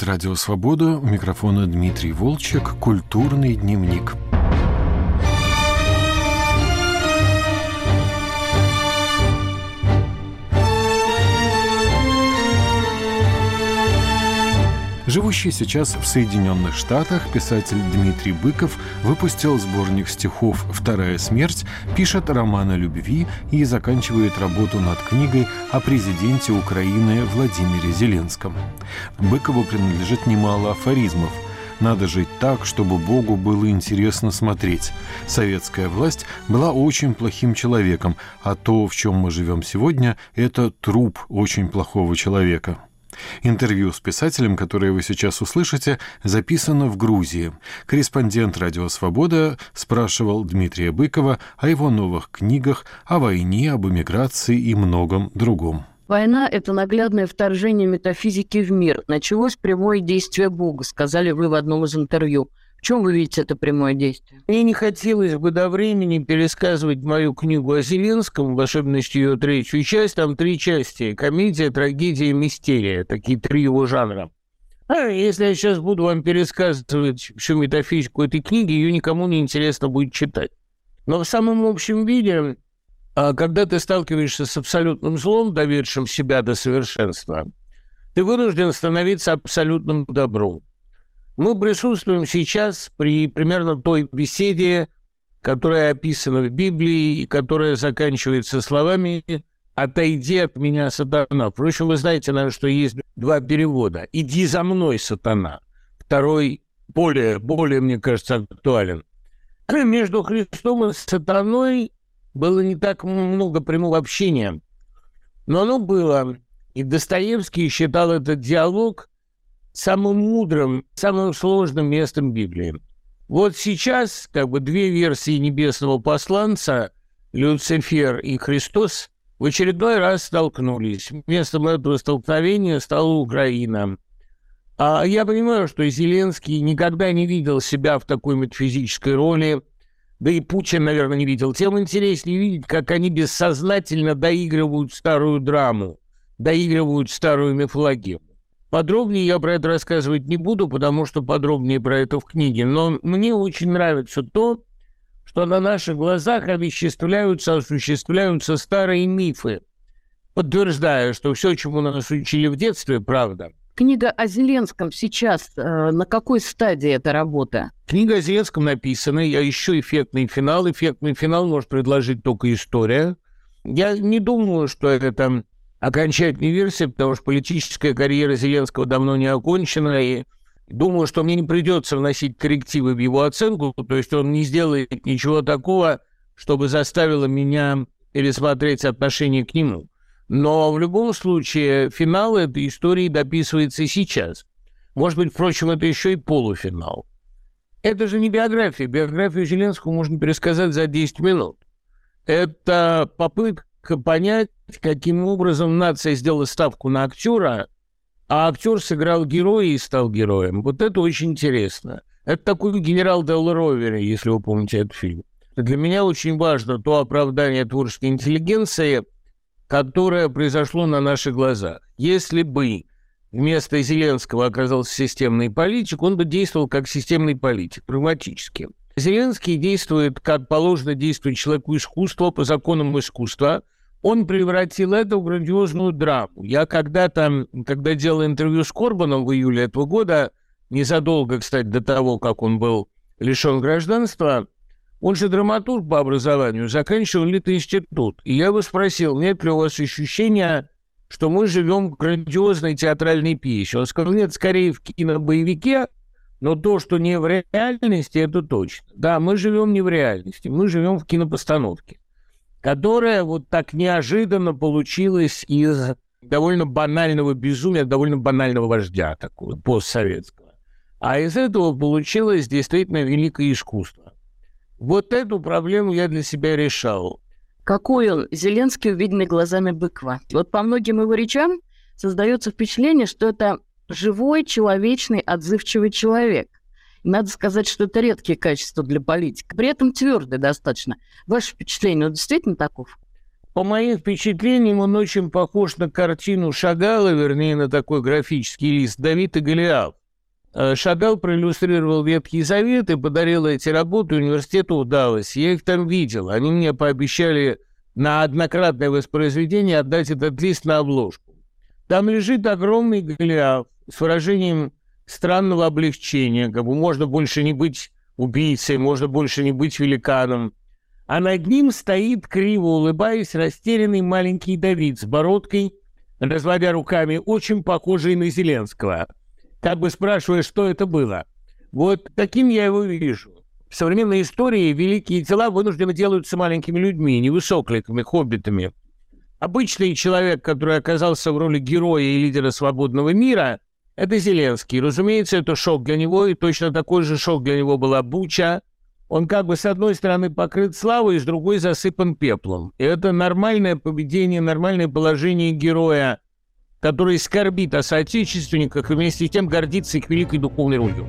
Радио «Свобода», у микрофона Дмитрий Волчек, «Культурный дневник». Живущий сейчас в Соединенных Штатах писатель Дмитрий Быков выпустил сборник стихов «Вторая смерть», пишет роман о любви и заканчивает работу над книгой о президенте Украины Владимире Зеленском. Быкову принадлежит немало афоризмов – надо жить так, чтобы Богу было интересно смотреть. Советская власть была очень плохим человеком, а то, в чем мы живем сегодня, это труп очень плохого человека. Интервью с писателем, которое вы сейчас услышите, записано в Грузии. Корреспондент «Радио Свобода» спрашивал Дмитрия Быкова о его новых книгах, о войне, об эмиграции и многом другом. Война – это наглядное вторжение метафизики в мир. Началось прямое действие Бога, сказали вы в одном из интервью – в чем вы видите это прямое действие? Мне не хотелось бы до времени пересказывать мою книгу о Зеленском, в особенности ее третью часть. Там три части. Комедия, трагедия, мистерия. Такие три его жанра. А если я сейчас буду вам пересказывать всю метафизику этой книги, ее никому не интересно будет читать. Но в самом общем виде, а, когда ты сталкиваешься с абсолютным злом, доведшим себя до совершенства, ты вынужден становиться абсолютным добром. Мы присутствуем сейчас при примерно той беседе, которая описана в Библии и которая заканчивается словами «Отойди от меня, сатана». Впрочем, вы знаете, наверное, что есть два перевода. «Иди за мной, сатана». Второй более, более, мне кажется, актуален. Между Христом и сатаной было не так много прямого общения, но оно было. И Достоевский считал этот диалог самым мудрым, самым сложным местом Библии. Вот сейчас как бы две версии небесного посланца, Люцифер и Христос, в очередной раз столкнулись. Местом этого столкновения стала Украина. А я понимаю, что Зеленский никогда не видел себя в такой метафизической роли, да и Путин, наверное, не видел. Тем интереснее видеть, как они бессознательно доигрывают старую драму, доигрывают старую мифологию. Подробнее я про это рассказывать не буду, потому что подробнее про это в книге. Но мне очень нравится то, что на наших глазах овеществляются, осуществляются старые мифы, подтверждая, что все, чему нас учили в детстве, правда. Книга о Зеленском сейчас, э, на какой стадии эта работа? Книга о Зеленском написана, я ищу эффектный финал. Эффектный финал может предложить только история. Я не думаю, что это там окончательной версии, потому что политическая карьера Зеленского давно не окончена, и думаю, что мне не придется вносить коррективы в его оценку, то есть он не сделает ничего такого, чтобы заставило меня пересмотреть отношение к нему. Но в любом случае финал этой истории дописывается сейчас. Может быть, впрочем, это еще и полуфинал. Это же не биография. Биографию Зеленского можно пересказать за 10 минут. Это попытка понять, каким образом нация сделала ставку на актера, а актер сыграл героя и стал героем. Вот это очень интересно. Это такой генерал Дел Ровер, если вы помните этот фильм. Для меня очень важно то оправдание творческой интеллигенции, которое произошло на наших глазах. Если бы вместо Зеленского оказался системный политик, он бы действовал как системный политик, прагматически. Зеленский действует, как положено действовать человеку искусства, по законам искусства, он превратил это в грандиозную драму. Я когда-то, когда делал интервью с Корбаном в июле этого года, незадолго, кстати, до того, как он был лишен гражданства, он же драматург по образованию, заканчивал Литинститут. И я его спросил, нет ли у вас ощущения, что мы живем в грандиозной театральной пьесе? Он сказал, нет, скорее в кинобоевике, но то, что не в реальности, это точно. Да, мы живем не в реальности, мы живем в кинопостановке которая вот так неожиданно получилась из довольно банального безумия, довольно банального вождя такого, постсоветского. А из этого получилось действительно великое искусство. Вот эту проблему я для себя решал. Какой он, Зеленский, увиденный глазами быква. Вот по многим его речам создается впечатление, что это живой, человечный, отзывчивый человек. Надо сказать, что это редкие качества для политика. При этом твердый достаточно. Ваше впечатление, он действительно таков? По моим впечатлениям, он очень похож на картину Шагала, вернее, на такой графический лист «Давид и Голиаф». Э, Шагал проиллюстрировал Ветхий Завет и подарил эти работы университету в Далласе. Я их там видел. Они мне пообещали на однократное воспроизведение отдать этот лист на обложку. Там лежит огромный Голиаф с выражением странного облегчения, как бы можно больше не быть убийцей, можно больше не быть великаном а над ним стоит, криво улыбаясь, растерянный маленький Давид с бородкой, разводя руками, очень похожий на Зеленского. Как бы спрашивая, что это было. Вот таким я его вижу. В современной истории великие тела вынуждены делаются маленькими людьми, невысокликами, хоббитами. Обычный человек, который оказался в роли героя и лидера свободного мира, это Зеленский. Разумеется, это шок для него, и точно такой же шок для него была Буча, он как бы с одной стороны покрыт славой, с другой засыпан пеплом. И это нормальное поведение, нормальное положение героя, который скорбит о соотечественниках и вместе с тем гордится их великой духовной ролью.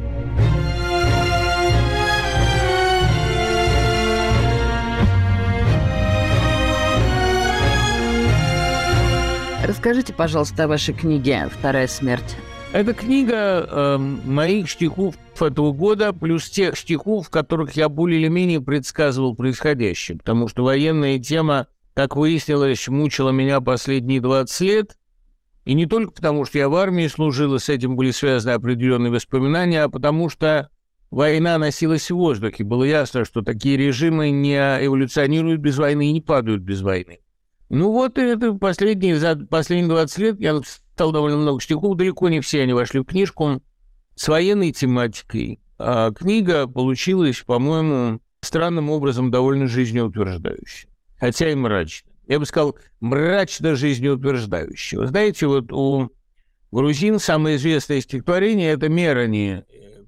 Расскажите, пожалуйста, о вашей книге «Вторая смерть». Это книга э, моих стихов этого года, плюс тех стихов, в которых я более или менее предсказывал происходящее. Потому что военная тема, как выяснилось, мучила меня последние 20 лет. И не только потому, что я в армии служил, и с этим были связаны определенные воспоминания, а потому что война носилась в воздухе. Было ясно, что такие режимы не эволюционируют без войны и не падают без войны. Ну вот это последние, за последние 20 лет я стал довольно много стихов, далеко не все они вошли в книжку с военной тематикой. А книга получилась, по-моему, странным образом довольно жизнеутверждающей, хотя и мрачной. Я бы сказал, мрачно жизнеутверждающей. Вы знаете, вот у грузин самое известное стихотворение – это «Мерани»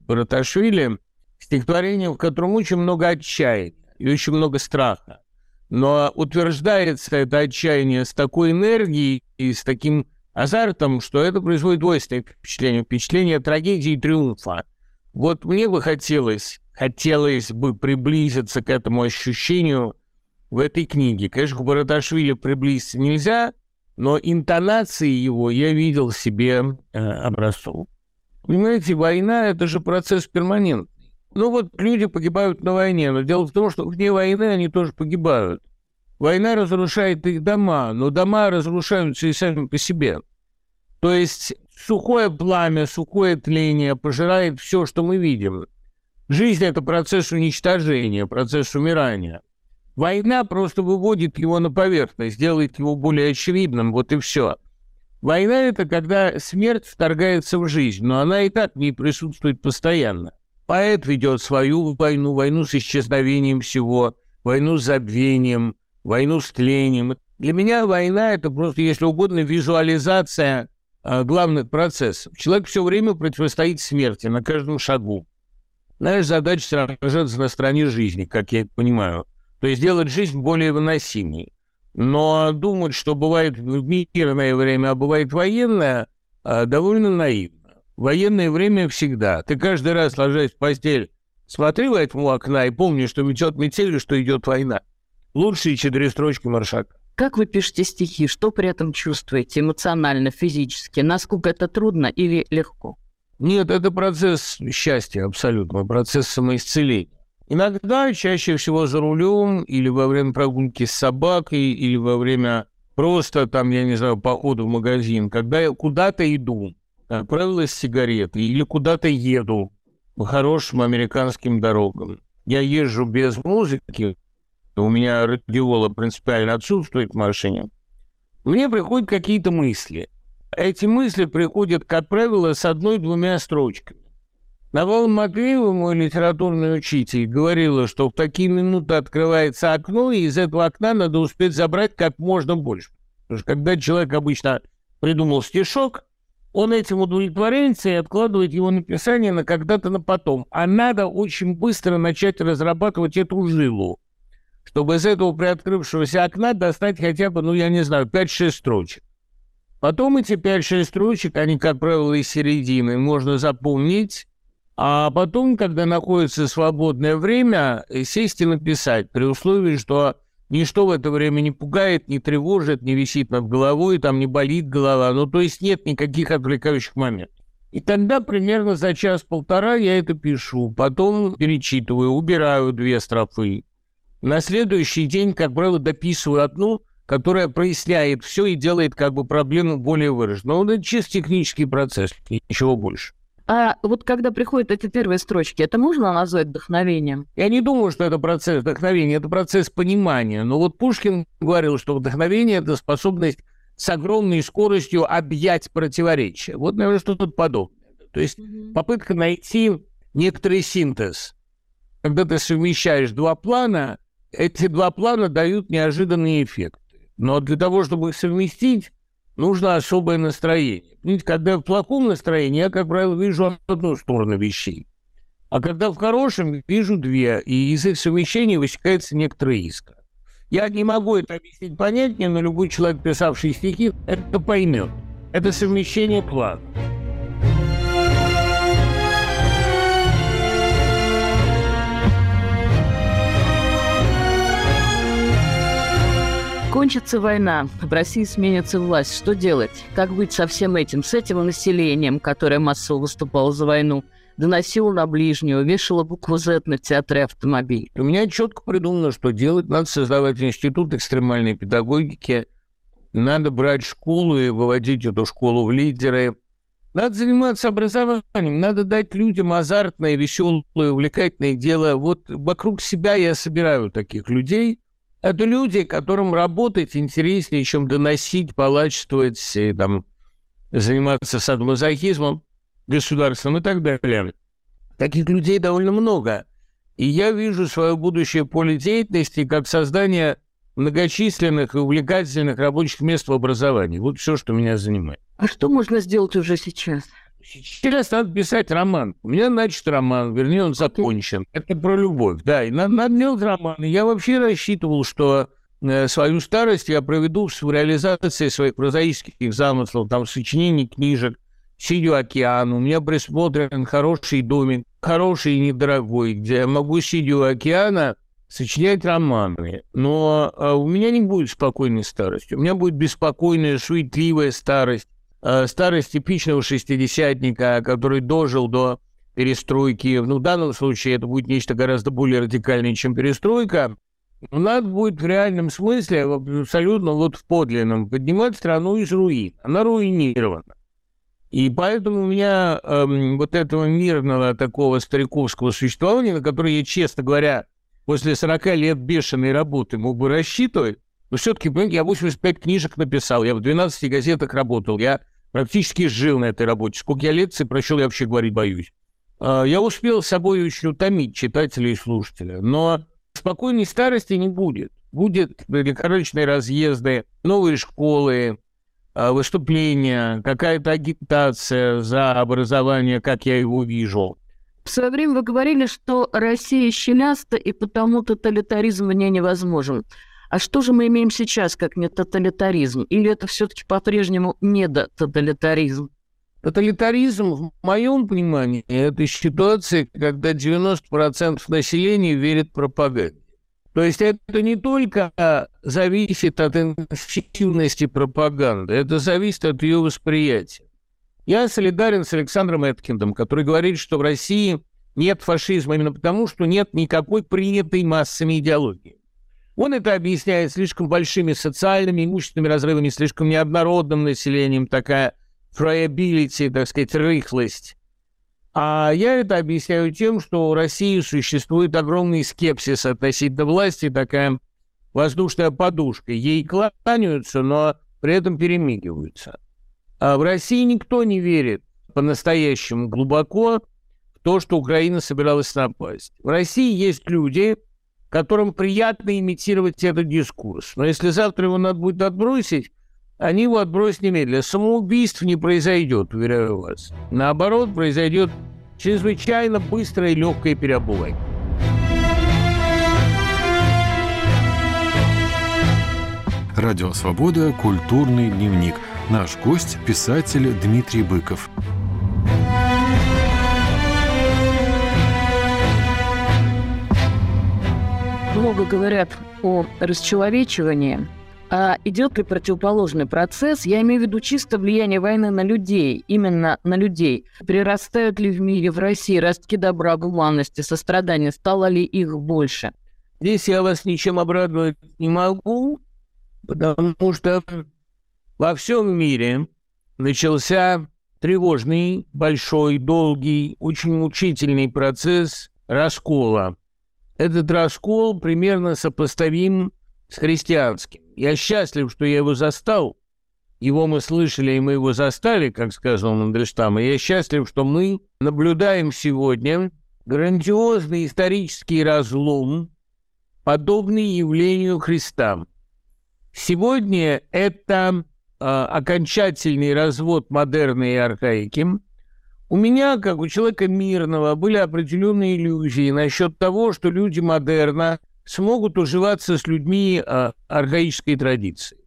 Бараташвили, стихотворение, в котором очень много отчаяния и очень много страха. Но утверждается это отчаяние с такой энергией и с таким азартом, что это производит двойственное впечатление. Впечатление трагедии и триумфа. Вот мне бы хотелось, хотелось бы приблизиться к этому ощущению в этой книге. Конечно, к Бараташвили приблизиться нельзя, но интонации его я видел себе э, образцов. Понимаете, война – это же процесс перманентный. Ну вот люди погибают на войне, но дело в том, что вне войны они тоже погибают. Война разрушает их дома, но дома разрушаются и сами по себе. То есть сухое пламя, сухое тление пожирает все, что мы видим. Жизнь – это процесс уничтожения, процесс умирания. Война просто выводит его на поверхность, делает его более очевидным, вот и все. Война – это когда смерть вторгается в жизнь, но она и так в ней присутствует постоянно. Поэт ведет свою войну, войну с исчезновением всего, войну с забвением – войну с тлением. Для меня война – это просто, если угодно, визуализация э, главных процессов. Человек все время противостоит смерти на каждом шагу. Наша задача сражаться на стороне жизни, как я понимаю. То есть сделать жизнь более выносимой. Но думать, что бывает мирное время, а бывает военное, э, довольно наивно. Военное время всегда. Ты каждый раз, ложась в постель, смотри в этому окна и помни, что метет метель что идет война лучшие четыре строчки Маршака. Как вы пишете стихи? Что при этом чувствуете эмоционально, физически? Насколько это трудно или легко? Нет, это процесс счастья абсолютно, процесс самоисцеления. Иногда, чаще всего за рулем, или во время прогулки с собакой, или во время просто, там, я не знаю, похода в магазин, когда я куда-то иду, как правило, с сигаретой, или куда-то еду по хорошим американским дорогам. Я езжу без музыки, у меня радиола принципиально отсутствует в машине, мне приходят какие-то мысли. Эти мысли приходят, как правило, с одной-двумя строчками. Навал Матвеева, мой литературный учитель, говорила, что в такие минуты открывается окно, и из этого окна надо успеть забрать как можно больше. Потому что когда человек обычно придумал стишок, он этим удовлетворяется и откладывает его написание на когда-то на потом. А надо очень быстро начать разрабатывать эту жилу чтобы из этого приоткрывшегося окна достать хотя бы, ну, я не знаю, 5-6 строчек. Потом эти 5-6 строчек, они, как правило, из середины, можно запомнить, а потом, когда находится свободное время, сесть и написать, при условии, что ничто в это время не пугает, не тревожит, не висит над головой, там не болит голова, ну, то есть нет никаких отвлекающих моментов. И тогда примерно за час-полтора я это пишу, потом перечитываю, убираю две строфы. На следующий день, как правило, дописываю одну, которая проясняет все и делает как бы проблему более выраженной. Ну, это чисто технический процесс, ничего больше. А вот когда приходят эти первые строчки, это можно назвать вдохновением? Я не думаю, что это процесс вдохновения, это процесс понимания. Но вот Пушкин говорил, что вдохновение – это способность с огромной скоростью объять противоречия. Вот, наверное, что тут подобное. То есть попытка найти некоторый синтез. Когда ты совмещаешь два плана, эти два плана дают неожиданный эффект. Но для того, чтобы их совместить, нужно особое настроение. Видите, когда я в плохом настроении, я, как правило, вижу одну сторону вещей. А когда в хорошем, вижу две, и из их совмещения высекается некоторая искра. Я не могу это объяснить понятнее, но любой человек, писавший стихи, это поймет. Это совмещение планов. Кончится война, в России сменится власть. Что делать? Как быть со всем этим? С этим населением, которое массово выступало за войну, доносило на ближнюю, вешало букву Z на театре автомобиль. У меня четко придумано, что делать. Надо создавать институт экстремальной педагогики. Надо брать школу и выводить эту школу в лидеры. Надо заниматься образованием, надо дать людям азартное, веселое, увлекательное дело. Вот вокруг себя я собираю таких людей – это люди, которым работать интереснее, чем доносить, палачествовать, и, там, заниматься садомазохизмом государством и так далее. Таких людей довольно много. И я вижу свое будущее поле деятельности как создание многочисленных и увлекательных рабочих мест в образовании. Вот все, что меня занимает. А что можно сделать уже сейчас? Сейчас надо писать роман. У меня начат роман, вернее, он закончен. Это про любовь, да. И надо, надо делать роман. И я вообще рассчитывал, что э, свою старость я проведу в реализации своих прозаических замыслов, там, сочинений, книжек, сидя у океана. У меня присмотрен хороший домик, хороший и недорогой, где я могу, сидя у океана, сочинять романы. Но э, у меня не будет спокойной старости. У меня будет беспокойная, суетливая старость Э, старость типичного шестидесятника, который дожил до перестройки. Ну, в данном случае это будет нечто гораздо более радикальное, чем перестройка. Но надо будет в реальном смысле, абсолютно вот в подлинном, поднимать страну из руин. Она руинирована. И поэтому у меня эм, вот этого мирного такого стариковского существования, на которое я, честно говоря, после 40 лет бешеной работы мог бы рассчитывать, но все-таки, понимаете, я 85 книжек написал, я в 12 газетах работал, я практически жил на этой работе. Сколько я лекций прочел, я вообще говорить боюсь. А, я успел с собой очень утомить читателя и слушателя, но спокойной старости не будет. Будет лихорадочные разъезды, новые школы, а, выступления, какая-то агитация за образование, как я его вижу. В свое время вы говорили, что Россия щеляста, и потому тоталитаризм в ней невозможен. А что же мы имеем сейчас, как не тоталитаризм? Или это все-таки по-прежнему не тоталитаризм? В моем понимании, это ситуация, когда 90% населения верит пропаганде. То есть это не только зависит от интенсивности пропаганды, это зависит от ее восприятия. Я солидарен с Александром Эткиндом, который говорит, что в России нет фашизма именно потому, что нет никакой принятой массами идеологии. Он это объясняет слишком большими социальными, имущественными разрывами, слишком неоднородным населением, такая friability, так сказать, рыхлость. А я это объясняю тем, что в России существует огромный скепсис относительно власти, такая воздушная подушка. Ей кланяются, но при этом перемигиваются. А в России никто не верит по-настоящему глубоко в то, что Украина собиралась напасть. В России есть люди, которым приятно имитировать этот дискурс. Но если завтра его надо будет отбросить, они его отбросят немедленно. Самоубийств не произойдет, уверяю вас. Наоборот, произойдет чрезвычайно быстрое и легкое переобувание. Радио «Свобода. Культурный дневник». Наш гость – писатель Дмитрий Быков. Много говорят о расчеловечивании, а идет ли противоположный процесс? Я имею в виду чисто влияние войны на людей, именно на людей. Прирастают ли в мире, в России ростки добра, гуманности, сострадания? Стало ли их больше? Здесь я вас ничем обрадовать не могу, потому что во всем мире начался тревожный, большой, долгий, очень мучительный процесс раскола. Этот раскол примерно сопоставим с христианским. Я счастлив, что я его застал. Его мы слышали, и мы его застали, как сказал Мандельштам. И я счастлив, что мы наблюдаем сегодня грандиозный исторический разлом, подобный явлению Христа. Сегодня это э, окончательный развод модерна и архаики. У меня, как у человека мирного, были определенные иллюзии насчет того, что люди модерна смогут уживаться с людьми э, архаической традиции.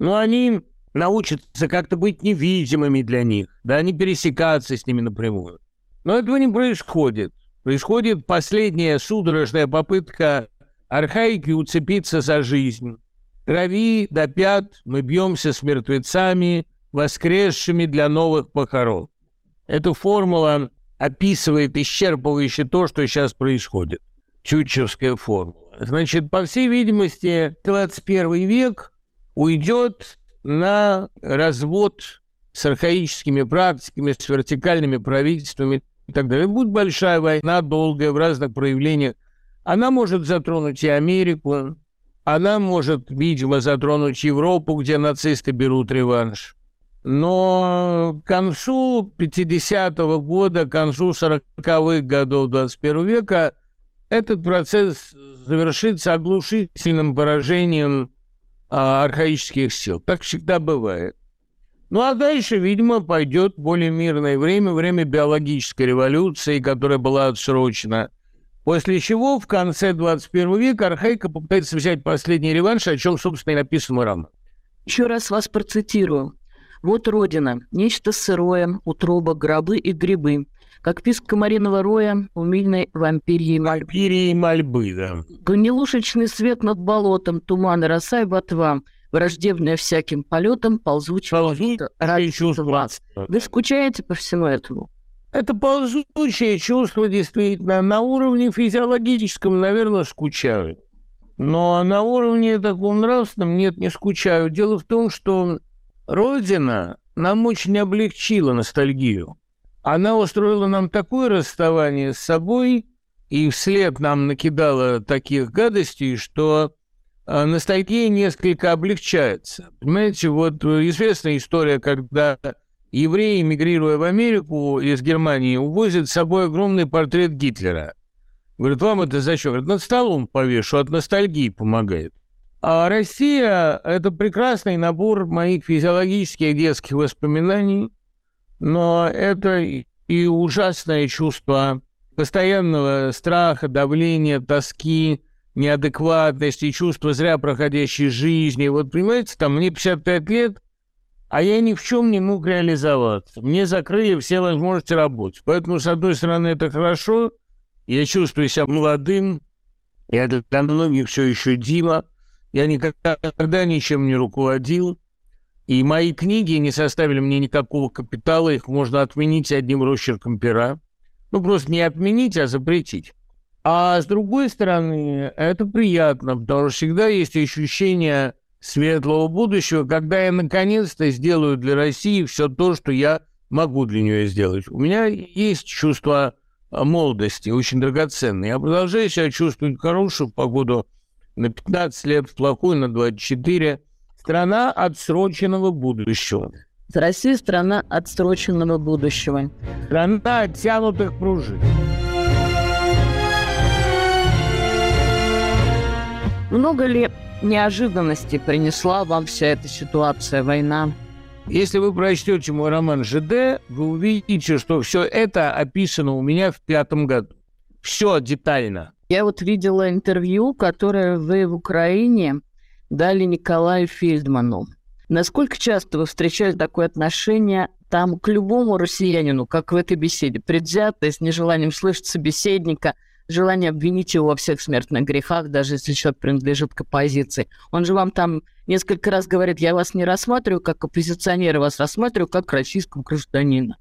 Но они научатся как-то быть невидимыми для них, да, не пересекаться с ними напрямую. Но этого не происходит. Происходит последняя судорожная попытка архаики уцепиться за жизнь. Крови до пят мы бьемся с мертвецами, воскресшими для новых похорон. Эта формула описывает исчерпывающе то, что сейчас происходит. Чучевская формула. Значит, по всей видимости, 21 век уйдет на развод с архаическими практиками, с вертикальными правительствами и так далее. Будет большая война, долгая, в разных проявлениях. Она может затронуть и Америку, она может, видимо, затронуть Европу, где нацисты берут реванш. Но к концу 50-го года, к концу 40-х годов 21 века этот процесс завершится оглушительным поражением а, архаических сил. Так всегда бывает. Ну а дальше, видимо, пойдет более мирное время, время биологической революции, которая была отсрочена. После чего в конце 21 века архаика попытается взять последний реванш, о чем, собственно, и написан мой роман. Еще раз вас процитирую. «Вот Родина, нечто сырое, утроба, гробы и грибы, как писк комариного роя, умильной вампирьей мольбы. Вампирьей мольбы, да. Гнилушечный свет над болотом, туман и роса и ботва, враждебная всяким полетом, ползучая чувство. Вы скучаете по всему этому? Это ползучее чувство действительно на уровне физиологическом, наверное, скучаю. Но на уровне таком нравственном нет, не скучаю. Дело в том, что Родина нам очень облегчила ностальгию она устроила нам такое расставание с собой и вслед нам накидала таких гадостей, что а, ностальгия несколько облегчается. Понимаете, вот известная история, когда евреи, мигрируя в Америку из Германии, увозят с собой огромный портрет Гитлера. Говорят, вам это зачем? Говорят, над столом повешу, от ностальгии помогает. А Россия – это прекрасный набор моих физиологических детских воспоминаний, но это и ужасное чувство постоянного страха, давления, тоски, неадекватности, чувство зря проходящей жизни. Вот, понимаете, там мне 55 лет, а я ни в чем не мог реализоваться. Мне закрыли все возможности работать. Поэтому, с одной стороны, это хорошо, я чувствую себя молодым, я для многих все еще Дима, я никогда ничем не руководил, и мои книги не составили мне никакого капитала, их можно отменить одним росчерком пера. Ну, просто не отменить, а запретить. А с другой стороны, это приятно, потому что всегда есть ощущение светлого будущего, когда я наконец-то сделаю для России все то, что я могу для нее сделать. У меня есть чувство молодости, очень драгоценное. Я продолжаю себя чувствовать хорошую погоду на 15 лет, в плохую на 24 Страна отсроченного будущего. Россия – страна отсроченного будущего. Страна оттянутых пружин. Много ли неожиданностей принесла вам вся эта ситуация, война? Если вы прочтете мой роман «ЖД», вы увидите, что все это описано у меня в пятом году. Все детально. Я вот видела интервью, которое вы в Украине дали Николаю Фельдману. Насколько часто вы встречали такое отношение там к любому россиянину, как в этой беседе, предвзятое, с нежеланием слышать собеседника, желание обвинить его во всех смертных грехах, даже если человек принадлежит к оппозиции. Он же вам там несколько раз говорит, я вас не рассматриваю как оппозиционера, вас рассматриваю как российского гражданина.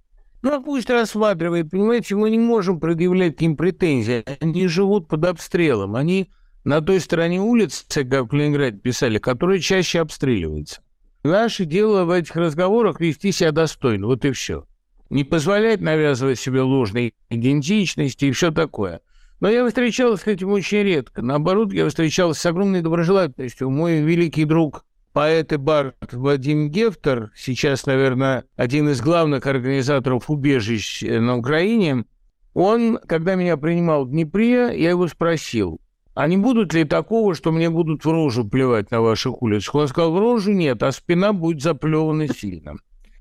Ну, а пусть рассматривает. Понимаете, мы не можем предъявлять к ним претензии. Они живут под обстрелом. Они на той стороне улицы, как в Ленинграде писали, которые чаще обстреливаются. Наше дело в этих разговорах вести себя достойно. Вот и все. Не позволять навязывать себе ложной идентичности и все такое. Но я встречался с этим очень редко. Наоборот, я встречался с огромной доброжелательностью. Мой великий друг поэт и бард Вадим Гефтер, сейчас, наверное, один из главных организаторов убежищ на Украине, он, когда меня принимал в Днепре, я его спросил, а не будут ли такого, что мне будут в рожу плевать на ваших улицах? Он сказал, в рожу нет, а спина будет заплевана сильно.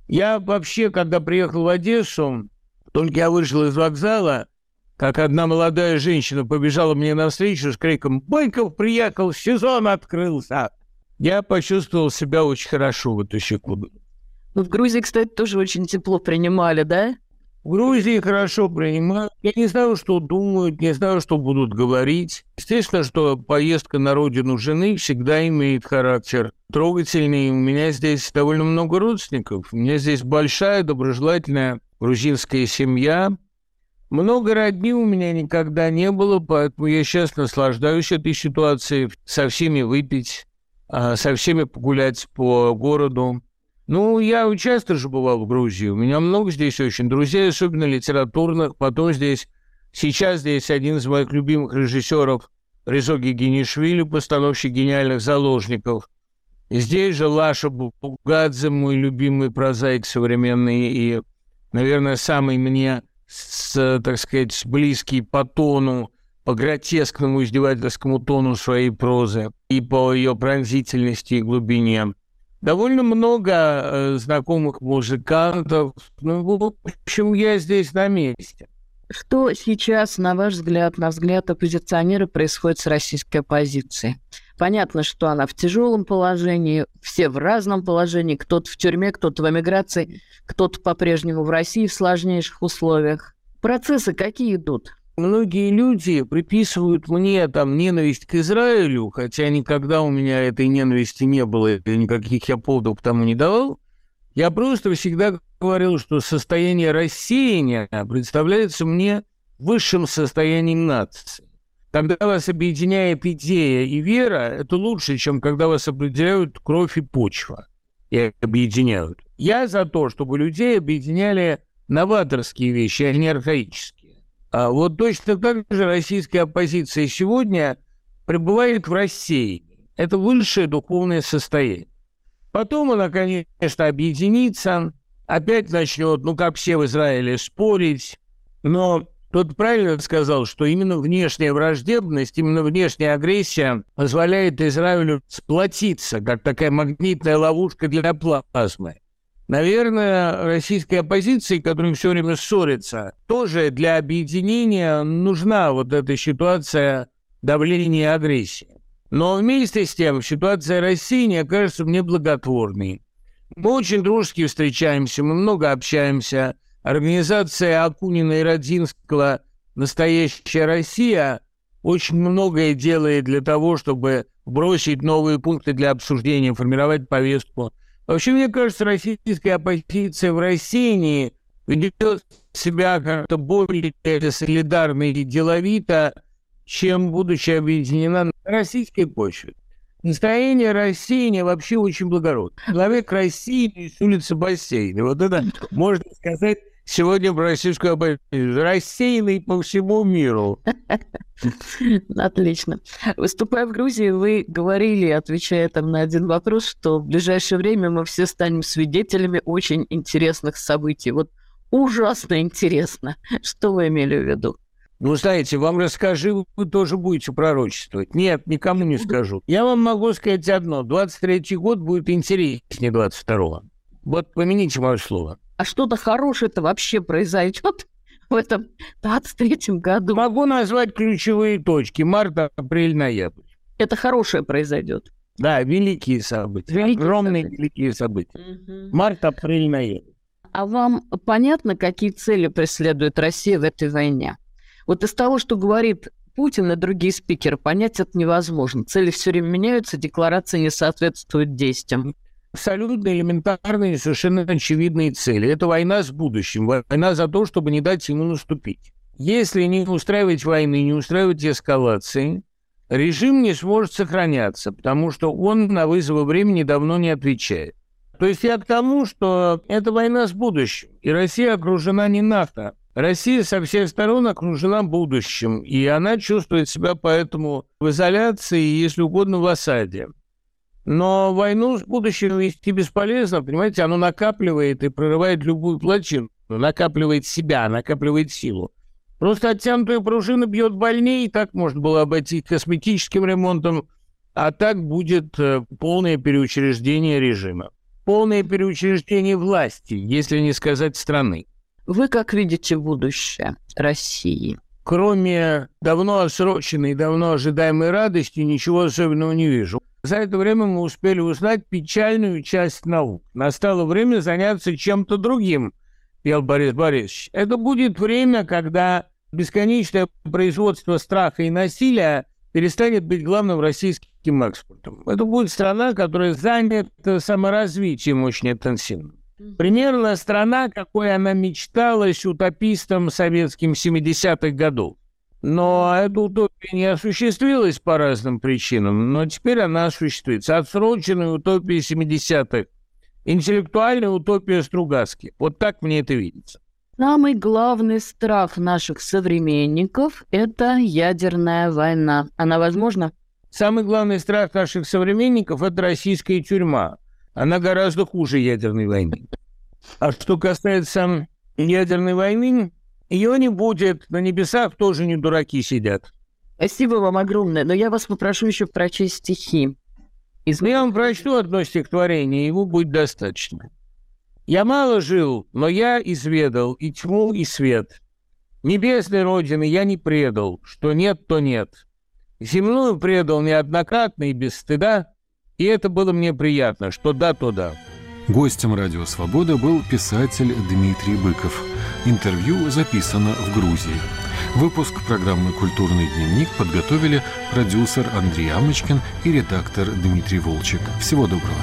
Я вообще, когда приехал в Одессу, только я вышел из вокзала, как одна молодая женщина побежала мне навстречу с криком «Бойков приехал, сезон открылся!» Я почувствовал себя очень хорошо в эту секунду. Ну, в Грузии, кстати, тоже очень тепло принимали, да? В Грузии хорошо принимают. Я не знаю, что думают, не знаю, что будут говорить. Естественно, что поездка на родину жены всегда имеет характер трогательный. У меня здесь довольно много родственников. У меня здесь большая, доброжелательная грузинская семья. Много родни у меня никогда не было, поэтому я сейчас наслаждаюсь этой ситуацией. Со всеми выпить, со всеми погулять по городу. Ну, я часто же бывал в Грузии. У меня много здесь очень друзей, особенно литературных. Потом здесь, сейчас здесь один из моих любимых режиссеров Резо Генишвили, постановщик гениальных заложников. Здесь же Лаша Бугадзе, мой любимый прозаик современный и, наверное, самый мне, с, так сказать, близкий по тону по гротескному издевательскому тону своей прозы и по ее пронзительности и глубине. Довольно много э, знакомых музыкантов. Ну, в общем, я здесь на месте. Что сейчас, на ваш взгляд, на взгляд оппозиционера, происходит с российской оппозицией? Понятно, что она в тяжелом положении, все в разном положении, кто-то в тюрьме, кто-то в эмиграции, кто-то по-прежнему в России в сложнейших условиях. Процессы какие идут? Многие люди приписывают мне там ненависть к Израилю, хотя никогда у меня этой ненависти не было, и никаких я поводов тому не давал. Я просто всегда говорил, что состояние рассеяния представляется мне высшим состоянием нации. Когда вас объединяет идея и вера, это лучше, чем когда вас определяют кровь и почва и объединяют. Я за то, чтобы людей объединяли новаторские вещи, а не архаические. А вот точно так же российская оппозиция сегодня пребывает в России. Это высшее духовное состояние. Потом она, конечно, объединится, опять начнет, ну, как все в Израиле, спорить. Но тот правильно сказал, что именно внешняя враждебность, именно внешняя агрессия позволяет Израилю сплотиться, как такая магнитная ловушка для плазмы. Наверное, российской оппозиции, которая все время ссорится, тоже для объединения нужна вот эта ситуация давления и агрессии. Но вместе с тем ситуация России не окажется мне благотворной. Мы очень дружески встречаемся, мы много общаемся. Организация Акунина и Родзинского «Настоящая Россия» очень многое делает для того, чтобы бросить новые пункты для обсуждения, формировать повестку – Вообще, мне кажется, российская оппозиция в России ведет себя как-то более солидарно и деловито, чем будучи объединена на российской почве. Настроение России вообще очень благородное. Человек России с улицы Бассейна. Вот это можно сказать сегодня в российскую оппозицию. Рассеянный по всему миру. Отлично. Выступая в Грузии, вы говорили, отвечая там на один вопрос, что в ближайшее время мы все станем свидетелями очень интересных событий. Вот ужасно интересно. Что вы имели в виду? Ну, знаете, вам расскажи, вы тоже будете пророчествовать. Нет, никому не скажу. Я вам могу сказать одно. 23-й год будет интереснее 22-го. Вот помяните мое слово а что-то хорошее-то вообще произойдет в этом 23 году. Могу назвать ключевые точки. Март, апрель, ноябрь. Это хорошее произойдет. Да, великие события. Великие Огромные события. великие события. Угу. Март, апрель, ноябрь. А вам понятно, какие цели преследует Россия в этой войне? Вот из того, что говорит Путин и другие спикеры, понять это невозможно. Цели все время меняются, декларации не соответствуют действиям. Абсолютно элементарные, совершенно очевидные цели. Это война с будущим, война за то, чтобы не дать ему наступить. Если не устраивать войны, не устраивать эскалации, режим не сможет сохраняться, потому что он на вызовы времени давно не отвечает. То есть я к тому, что это война с будущим, и Россия окружена не НАТО. Россия со всех сторон окружена будущим, и она чувствует себя поэтому в изоляции, если угодно, в осаде. Но войну с будущим вести бесполезно, понимаете, оно накапливает и прорывает любую плотину, накапливает себя, накапливает силу. Просто оттянутая пружина бьет больнее, и так можно было обойти косметическим ремонтом, а так будет э, полное переучреждение режима. Полное переучреждение власти, если не сказать страны. Вы как видите будущее России? Кроме давно отсроченной, давно ожидаемой радости, ничего особенного не вижу. За это время мы успели узнать печальную часть наук. Настало время заняться чем-то другим, пел Борис Борисович. Это будет время, когда бесконечное производство страха и насилия перестанет быть главным российским экспортом. Это будет страна, которая занята саморазвитием очень интенсивно. Примерно страна, какой она мечталась утопистам советским 70-х годов. Но эта утопия не осуществилась по разным причинам, но теперь она осуществится. Отсроченная утопия 70-х, интеллектуальная утопия Стругацки. Вот так мне это видится. Самый главный страх наших современников – это ядерная война. Она возможна? Самый главный страх наших современников – это российская тюрьма. Она гораздо хуже ядерной войны. А что касается ядерной войны, ее не будет. На небесах тоже не дураки сидят. Спасибо вам огромное. Но я вас попрошу еще прочесть стихи. Из... Ну, я вам прочту одно стихотворение, его будет достаточно. «Я мало жил, но я изведал и тьму, и свет. Небесной Родины я не предал, что нет, то нет. Земную предал неоднократно и без стыда, и это было мне приятно, что да, то да». Гостем «Радио Свобода» был писатель Дмитрий Быков. Интервью записано в Грузии. Выпуск программы «Культурный дневник» подготовили продюсер Андрей Амочкин и редактор Дмитрий Волчек. Всего доброго.